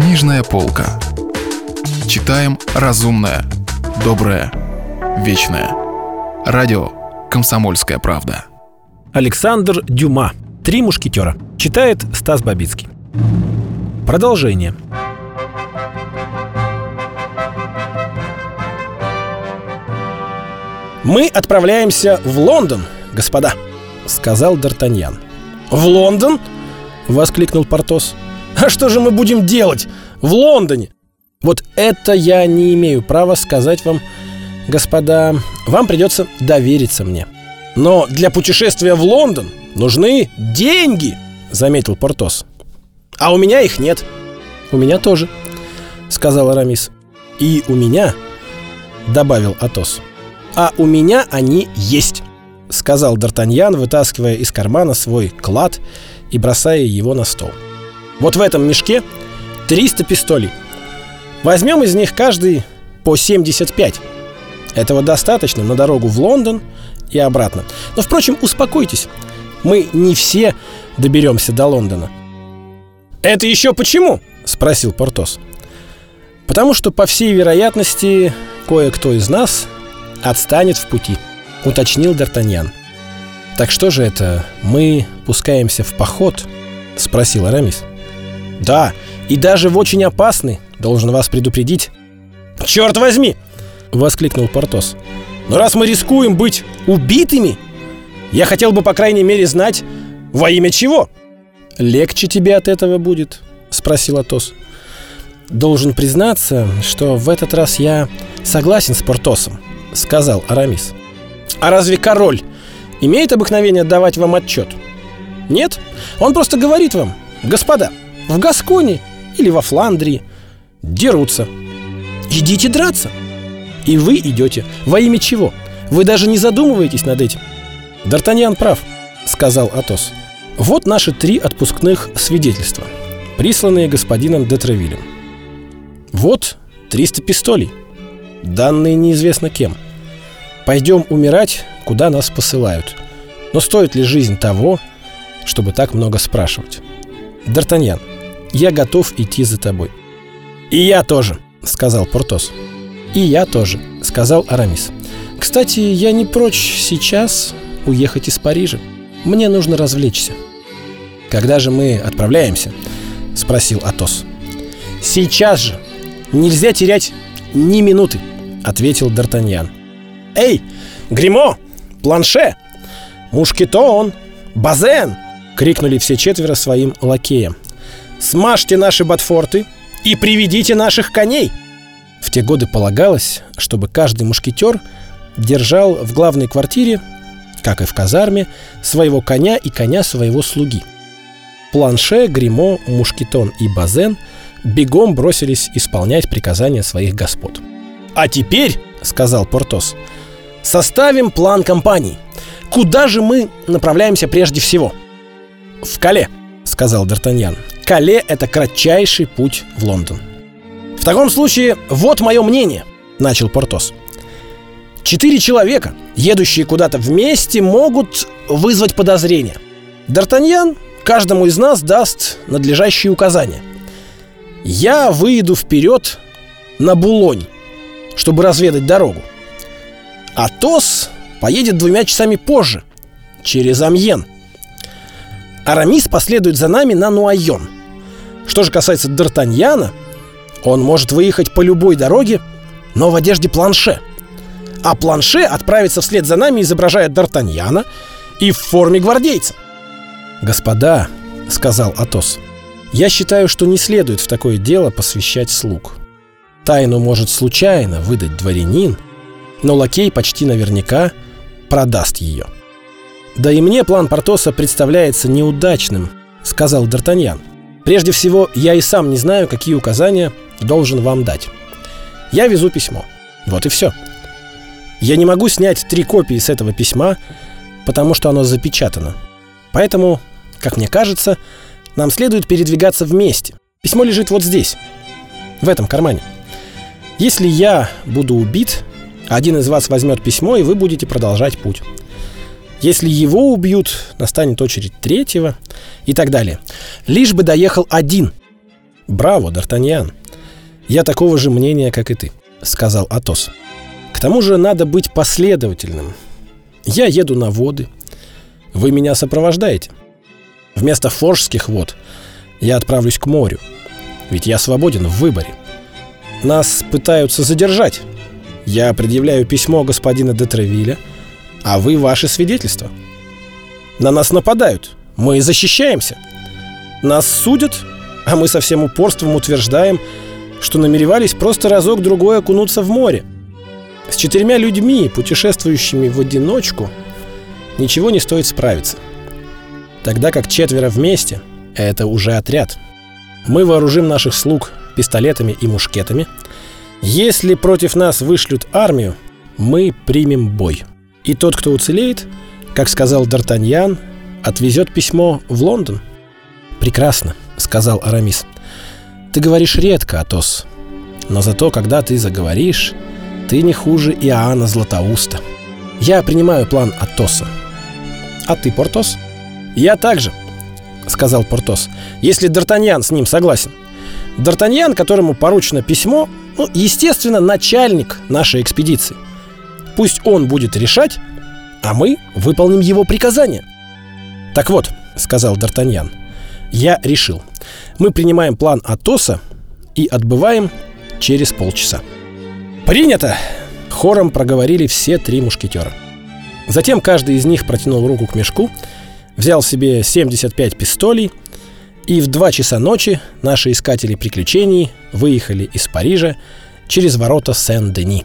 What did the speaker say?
Книжная полка. Читаем разумное, доброе, вечное. Радио «Комсомольская правда». Александр Дюма. «Три мушкетера». Читает Стас Бабицкий. Продолжение. «Мы отправляемся в Лондон, господа», — сказал Д'Артаньян. «В Лондон?» — воскликнул Портос. «А что же мы будем делать в Лондоне?» «Вот это я не имею права сказать вам, господа. Вам придется довериться мне. Но для путешествия в Лондон нужны деньги», — заметил Портос. «А у меня их нет». «У меня тоже», — сказал Арамис. «И у меня», — добавил Атос. «А у меня они есть», — сказал Д'Артаньян, вытаскивая из кармана свой клад и бросая его на стол. «Вот в этом мешке 300 пистолей. Возьмем из них каждый по 75. Этого достаточно на дорогу в Лондон и обратно. Но, впрочем, успокойтесь. Мы не все доберемся до Лондона. «Это еще почему?» — спросил Портос. «Потому что, по всей вероятности, кое-кто из нас отстанет в пути», — уточнил Д'Артаньян. «Так что же это, мы пускаемся в поход?» — спросил Арамис. «Да, и даже в очень опасный, должен вас предупредить». «Черт возьми!» — воскликнул Портос. «Но раз мы рискуем быть убитыми, я хотел бы, по крайней мере, знать, во имя чего?» «Легче тебе от этого будет?» — спросил Атос. «Должен признаться, что в этот раз я согласен с Портосом», — сказал Арамис. «А разве король имеет обыкновение давать вам отчет?» «Нет, он просто говорит вам, господа, в Гасконе или во Фландрии дерутся. Идите драться. И вы идете. Во имя чего? Вы даже не задумываетесь над этим. Д'Артаньян прав, сказал Атос. Вот наши три отпускных свидетельства, присланные господином Детревилем. Вот 300 пистолей, данные неизвестно кем. Пойдем умирать, куда нас посылают. Но стоит ли жизнь того, чтобы так много спрашивать? Д'Артаньян, я готов идти за тобой. И я тоже, сказал Портос. И я тоже, сказал Арамис. Кстати, я не прочь сейчас уехать из Парижа. Мне нужно развлечься. Когда же мы отправляемся? Спросил Атос. Сейчас же. Нельзя терять ни минуты, ответил Д'Артаньян. Эй, Гримо, Планше, Мушкетон, Базен! крикнули все четверо своим лакеям. Смажьте наши ботфорты и приведите наших коней!» В те годы полагалось, чтобы каждый мушкетер держал в главной квартире, как и в казарме, своего коня и коня своего слуги. Планше, Гримо, Мушкетон и Базен бегом бросились исполнять приказания своих господ. «А теперь, — сказал Портос, — составим план компании. Куда же мы направляемся прежде всего?» «В Кале», — сказал Д'Артаньян. «Кале — это кратчайший путь в Лондон». «В таком случае, вот мое мнение», — начал Портос. «Четыре человека, едущие куда-то вместе, могут вызвать подозрения. Д'Артаньян каждому из нас даст надлежащие указания. Я выйду вперед на Булонь, чтобы разведать дорогу. Атос поедет двумя часами позже, через Амьен. Арамис последует за нами на Нуайон. Что же касается Д'Артаньяна, он может выехать по любой дороге, но в одежде планше. А планше отправится вслед за нами, изображая Д'Артаньяна и в форме гвардейца. «Господа», — сказал Атос, — «я считаю, что не следует в такое дело посвящать слуг. Тайну может случайно выдать дворянин, но лакей почти наверняка продаст ее». «Да и мне план Портоса представляется неудачным», — сказал Д'Артаньян. «Прежде всего, я и сам не знаю, какие указания должен вам дать. Я везу письмо. Вот и все. Я не могу снять три копии с этого письма, потому что оно запечатано. Поэтому, как мне кажется, нам следует передвигаться вместе. Письмо лежит вот здесь, в этом кармане. Если я буду убит, один из вас возьмет письмо, и вы будете продолжать путь. Если его убьют, настанет очередь третьего и так далее. Лишь бы доехал один. «Браво, Д'Артаньян! Я такого же мнения, как и ты», — сказал Атос. «К тому же надо быть последовательным. Я еду на воды. Вы меня сопровождаете. Вместо форжских вод я отправлюсь к морю. Ведь я свободен в выборе. Нас пытаются задержать. Я предъявляю письмо господина Детревиля, а вы ваши свидетельства. На нас нападают. Мы защищаемся. Нас судят, а мы со всем упорством утверждаем, что намеревались просто разок-другой окунуться в море. С четырьмя людьми, путешествующими в одиночку, ничего не стоит справиться. Тогда как четверо вместе – это уже отряд. Мы вооружим наших слуг пистолетами и мушкетами. Если против нас вышлют армию, мы примем бой. И тот, кто уцелеет, как сказал Д'Артаньян, отвезет письмо в Лондон. «Прекрасно», — сказал Арамис. «Ты говоришь редко, Атос, но зато, когда ты заговоришь, ты не хуже Иоанна Златоуста. Я принимаю план Атоса. А ты, Портос?» «Я также», — сказал Портос, — «если Д'Артаньян с ним согласен. Д'Артаньян, которому поручено письмо, ну, естественно, начальник нашей экспедиции. Пусть он будет решать, а мы выполним его приказания». «Так вот», — сказал Д'Артаньян, — «я решил. Мы принимаем план Атоса и отбываем через полчаса». «Принято!» — хором проговорили все три мушкетера. Затем каждый из них протянул руку к мешку, взял себе 75 пистолей, и в 2 часа ночи наши искатели приключений выехали из Парижа через ворота Сен-Дени.